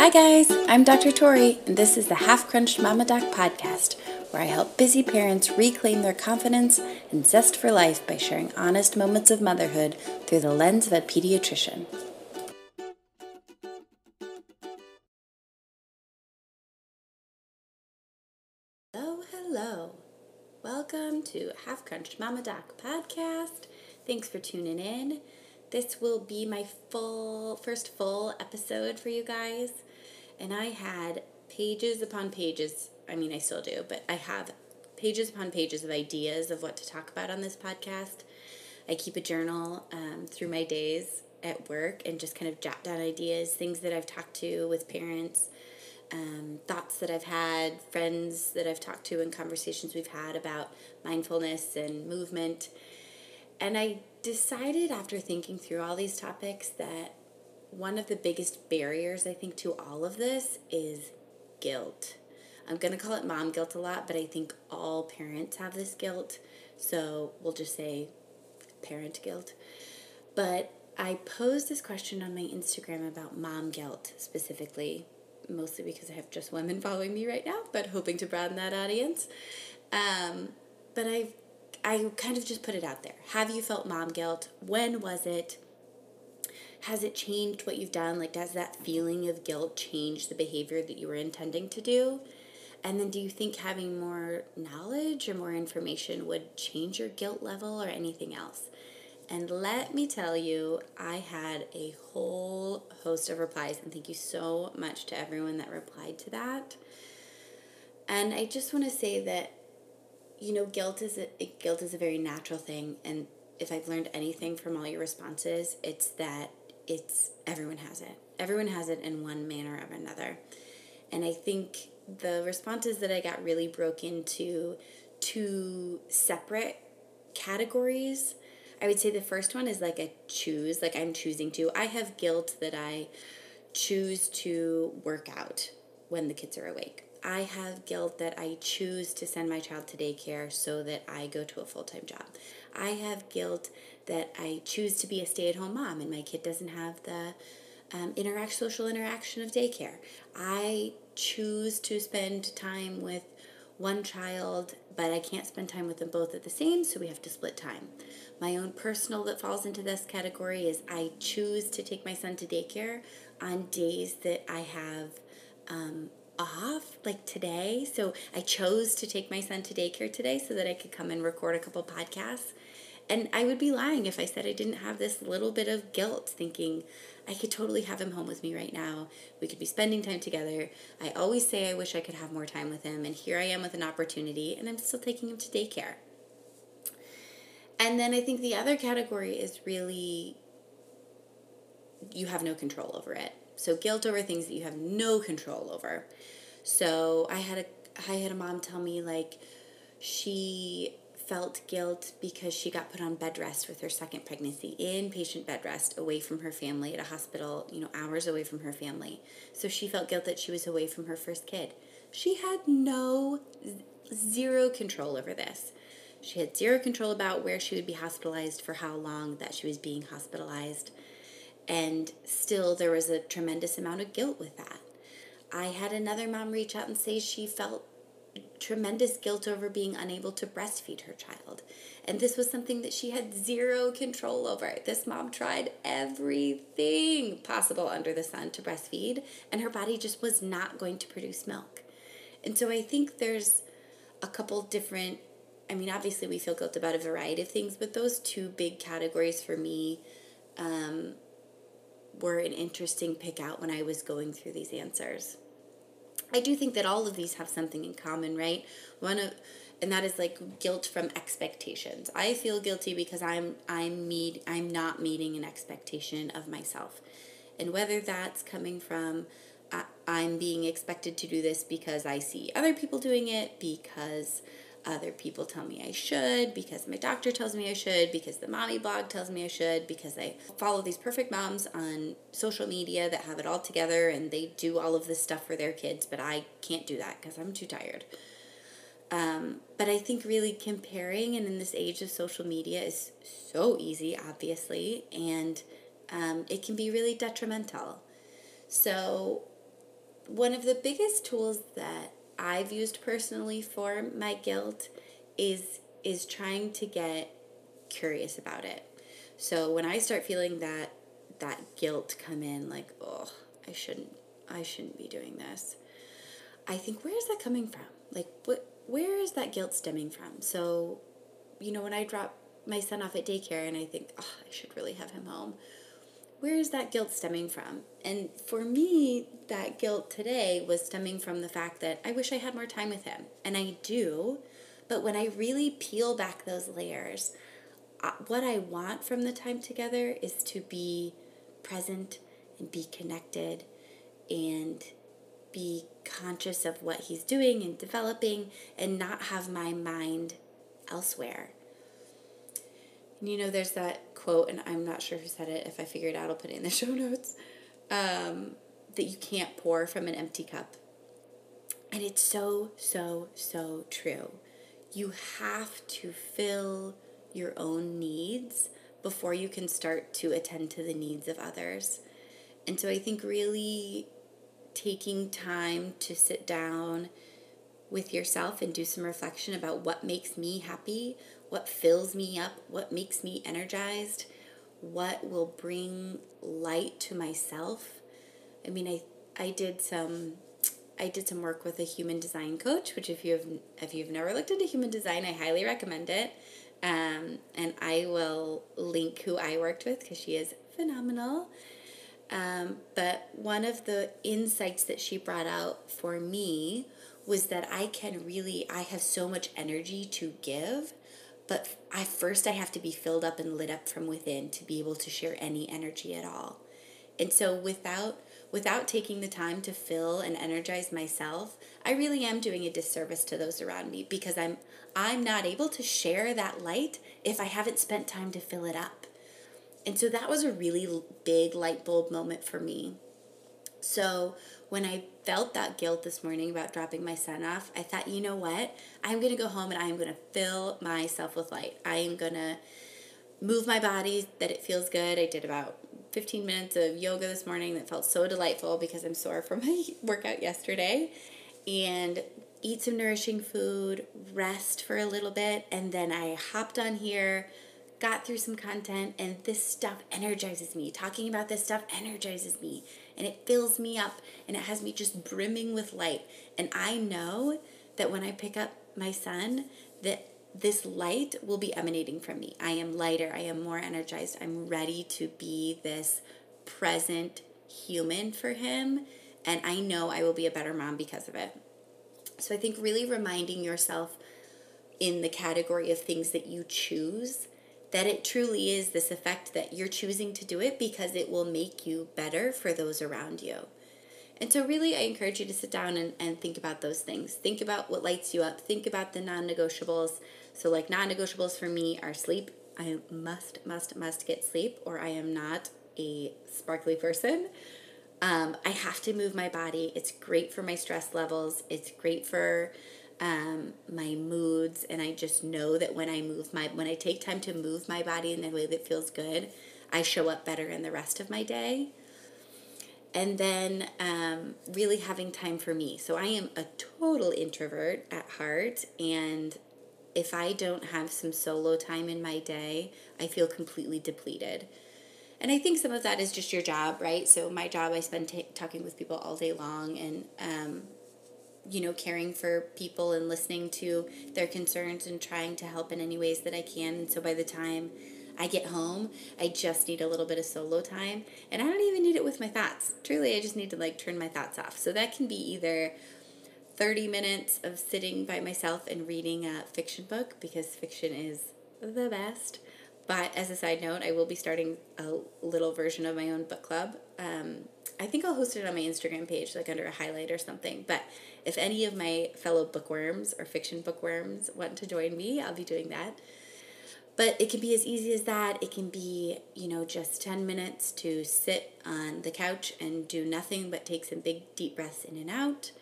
Hi, guys, I'm Dr. Tori, and this is the Half Crunched Mama Doc podcast, where I help busy parents reclaim their confidence and zest for life by sharing honest moments of motherhood through the lens of a pediatrician. Hello, hello. Welcome to Half Crunched Mama Doc podcast. Thanks for tuning in. This will be my full first full episode for you guys. And I had pages upon pages. I mean, I still do, but I have pages upon pages of ideas of what to talk about on this podcast. I keep a journal um, through my days at work and just kind of jot down ideas, things that I've talked to with parents, um, thoughts that I've had, friends that I've talked to, and conversations we've had about mindfulness and movement. And I decided after thinking through all these topics that one of the biggest barriers I think to all of this is guilt. I'm going to call it mom guilt a lot, but I think all parents have this guilt. So we'll just say parent guilt. But I posed this question on my Instagram about mom guilt specifically, mostly because I have just women following me right now, but hoping to broaden that audience. Um, but I've I kind of just put it out there. Have you felt mom guilt? When was it? Has it changed what you've done? Like, does that feeling of guilt change the behavior that you were intending to do? And then, do you think having more knowledge or more information would change your guilt level or anything else? And let me tell you, I had a whole host of replies, and thank you so much to everyone that replied to that. And I just want to say that, you know, guilt is a guilt is a very natural thing, and if I've learned anything from all your responses, it's that it's everyone has it. Everyone has it in one manner or another. And I think the responses that I got really broke into two separate categories. I would say the first one is like a choose, like I'm choosing to. I have guilt that I choose to work out when the kids are awake. I have guilt that I choose to send my child to daycare so that I go to a full time job. I have guilt that I choose to be a stay at home mom and my kid doesn't have the um, interact social interaction of daycare. I choose to spend time with one child, but I can't spend time with them both at the same, so we have to split time. My own personal that falls into this category is I choose to take my son to daycare on days that I have um, off, like today. So I chose to take my son to daycare today so that I could come and record a couple podcasts. And I would be lying if I said I didn't have this little bit of guilt thinking I could totally have him home with me right now. We could be spending time together. I always say I wish I could have more time with him, and here I am with an opportunity, and I'm still taking him to daycare. And then I think the other category is really you have no control over it. So guilt over things that you have no control over. So I had a I had a mom tell me like she felt guilt because she got put on bed rest with her second pregnancy, inpatient bed rest, away from her family at a hospital, you know, hours away from her family. So she felt guilt that she was away from her first kid. She had no, zero control over this. She had zero control about where she would be hospitalized, for how long that she was being hospitalized. And still, there was a tremendous amount of guilt with that. I had another mom reach out and say she felt tremendous guilt over being unable to breastfeed her child. And this was something that she had zero control over. This mom tried everything possible under the sun to breastfeed, and her body just was not going to produce milk. And so I think there's a couple different, I mean, obviously we feel guilt about a variety of things, but those two big categories for me um, were an interesting pick out when I was going through these answers. I do think that all of these have something in common, right? One of and that is like guilt from expectations. I feel guilty because I'm I'm meet I'm not meeting an expectation of myself. And whether that's coming from I, I'm being expected to do this because I see other people doing it because other people tell me I should, because my doctor tells me I should, because the mommy blog tells me I should, because I follow these perfect moms on social media that have it all together and they do all of this stuff for their kids, but I can't do that because I'm too tired. Um, but I think really comparing, and in this age of social media, is so easy, obviously, and um, it can be really detrimental. So one of the biggest tools that I've used personally for my guilt is is trying to get curious about it. So when I start feeling that that guilt come in like, "Oh, I shouldn't I shouldn't be doing this." I think where is that coming from? Like what where is that guilt stemming from? So, you know, when I drop my son off at daycare and I think, "Oh, I should really have him home." Where is that guilt stemming from? And for me, that guilt today was stemming from the fact that I wish I had more time with him. And I do. But when I really peel back those layers, uh, what I want from the time together is to be present and be connected and be conscious of what he's doing and developing and not have my mind elsewhere. And you know, there's that quote, and I'm not sure who said it. If I figure it out, I'll put it in the show notes. Um, that you can't pour from an empty cup. And it's so, so, so true. You have to fill your own needs before you can start to attend to the needs of others. And so I think really taking time to sit down with yourself and do some reflection about what makes me happy, what fills me up, what makes me energized, what will bring light to myself. I mean, I I did some I did some work with a human design coach, which if you have if you've never looked into human design, I highly recommend it. Um, and I will link who I worked with because she is phenomenal. Um, but one of the insights that she brought out for me was that I can really I have so much energy to give, but I first I have to be filled up and lit up from within to be able to share any energy at all. And so without without taking the time to fill and energize myself, I really am doing a disservice to those around me because I'm I'm not able to share that light if I haven't spent time to fill it up. And so that was a really big light bulb moment for me. So when I felt that guilt this morning about dropping my son off, I thought, you know what? I'm going to go home and I'm going to fill myself with light. I am going to move my body that it feels good. I did about 15 minutes of yoga this morning that felt so delightful because I'm sore from my workout yesterday. And eat some nourishing food, rest for a little bit, and then I hopped on here, got through some content, and this stuff energizes me. Talking about this stuff energizes me, and it fills me up, and it has me just brimming with light. And I know that when I pick up my son, that this light will be emanating from me. I am lighter, I am more energized, I'm ready to be this present human for him, and I know I will be a better mom because of it. So I think really reminding yourself in the category of things that you choose that it truly is this effect that you're choosing to do it because it will make you better for those around you. And so, really, I encourage you to sit down and, and think about those things. Think about what lights you up. Think about the non negotiables. So, like, non negotiables for me are sleep. I must, must, must get sleep, or I am not a sparkly person. Um, I have to move my body. It's great for my stress levels, it's great for um, my moods. And I just know that when I move my, when I take time to move my body in a way that feels good, I show up better in the rest of my day and then um, really having time for me. So I am a total introvert at heart, and if I don't have some solo time in my day, I feel completely depleted. And I think some of that is just your job, right? So my job, I spend t- talking with people all day long, and um, you know, caring for people and listening to their concerns and trying to help in any ways that I can. And so by the time I get home, I just need a little bit of solo time. And I don't even need it with my thoughts. Truly, I just need to like turn my thoughts off. So that can be either 30 minutes of sitting by myself and reading a fiction book because fiction is the best. But as a side note, I will be starting a little version of my own book club. Um, I think I'll host it on my Instagram page, like under a highlight or something. But if any of my fellow bookworms or fiction bookworms want to join me, I'll be doing that. But it can be as easy as that. It can be, you know, just 10 minutes to sit on the couch and do nothing but take some big deep breaths in and out.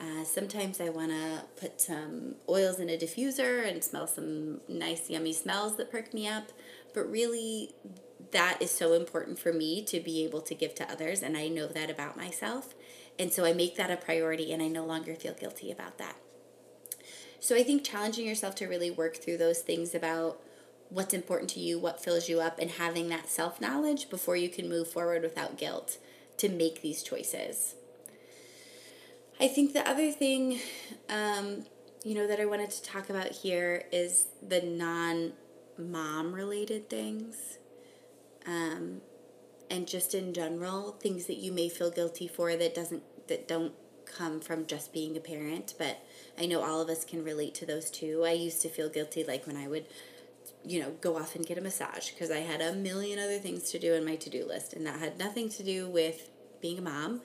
Uh, sometimes I want to put some oils in a diffuser and smell some nice, yummy smells that perk me up. But really, that is so important for me to be able to give to others, and I know that about myself. And so I make that a priority and I no longer feel guilty about that. So I think challenging yourself to really work through those things about what's important to you, what fills you up, and having that self knowledge before you can move forward without guilt to make these choices. I think the other thing, um, you know, that I wanted to talk about here is the non mom related things. Um, and just in general, things that you may feel guilty for that doesn't that don't come from just being a parent, but I know all of us can relate to those too. I used to feel guilty like when I would you know, go off and get a massage because I had a million other things to do in my to-do list and that had nothing to do with being a mom,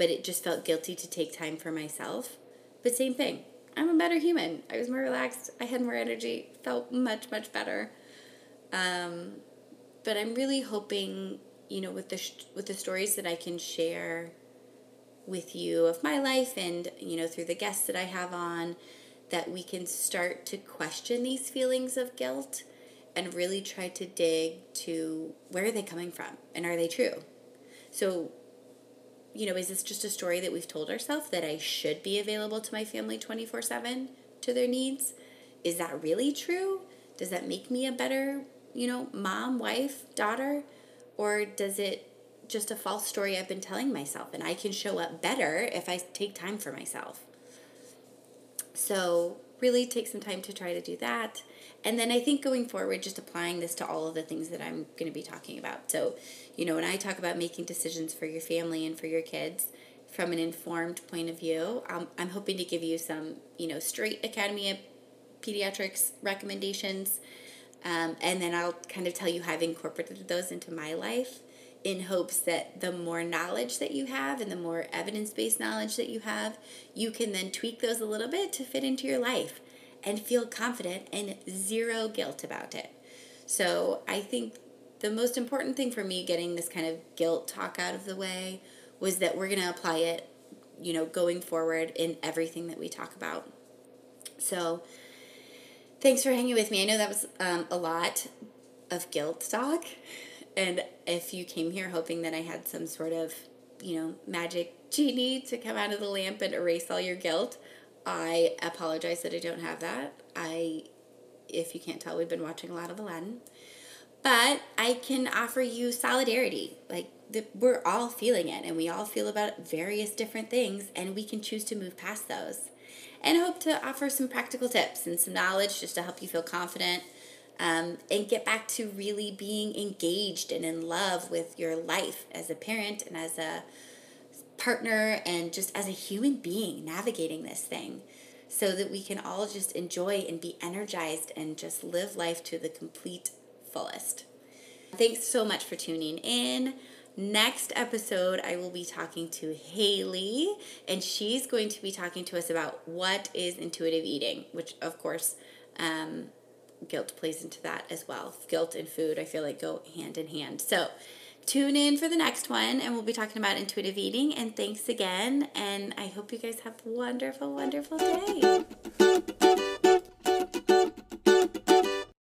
but it just felt guilty to take time for myself. But same thing. I'm a better human. I was more relaxed. I had more energy. Felt much much better. Um, but I'm really hoping, you know, with the sh- with the stories that I can share with you of my life and you know through the guests that I have on that we can start to question these feelings of guilt and really try to dig to where are they coming from and are they true? So, you know, is this just a story that we've told ourselves that I should be available to my family 24 7 to their needs? Is that really true? Does that make me a better, you know, mom, wife, daughter? Or does it just a false story I've been telling myself and I can show up better if I take time for myself? So, really take some time to try to do that. And then I think going forward, just applying this to all of the things that I'm going to be talking about. So, you know, when I talk about making decisions for your family and for your kids from an informed point of view, um, I'm hoping to give you some, you know, straight Academy of Pediatrics recommendations. Um, and then I'll kind of tell you how I've incorporated those into my life in hopes that the more knowledge that you have and the more evidence based knowledge that you have, you can then tweak those a little bit to fit into your life and feel confident and zero guilt about it. So I think the most important thing for me getting this kind of guilt talk out of the way was that we're going to apply it, you know, going forward in everything that we talk about. So thanks for hanging with me. I know that was um, a lot of guilt talk. And if you came here hoping that I had some sort of, you know, magic genie to come out of the lamp and erase all your guilt, I apologize that I don't have that. I, if you can't tell, we've been watching a lot of Aladdin. But I can offer you solidarity. Like, the, we're all feeling it, and we all feel about various different things, and we can choose to move past those. And hope to offer some practical tips and some knowledge just to help you feel confident um, and get back to really being engaged and in love with your life as a parent and as a partner and just as a human being navigating this thing so that we can all just enjoy and be energized and just live life to the complete fullest. Thanks so much for tuning in. Next episode, I will be talking to Haley, and she's going to be talking to us about what is intuitive eating, which, of course, um, guilt plays into that as well. Guilt and food, I feel like, go hand in hand. So, tune in for the next one and we'll be talking about intuitive eating. And thanks again and i hope you guys have a wonderful wonderful day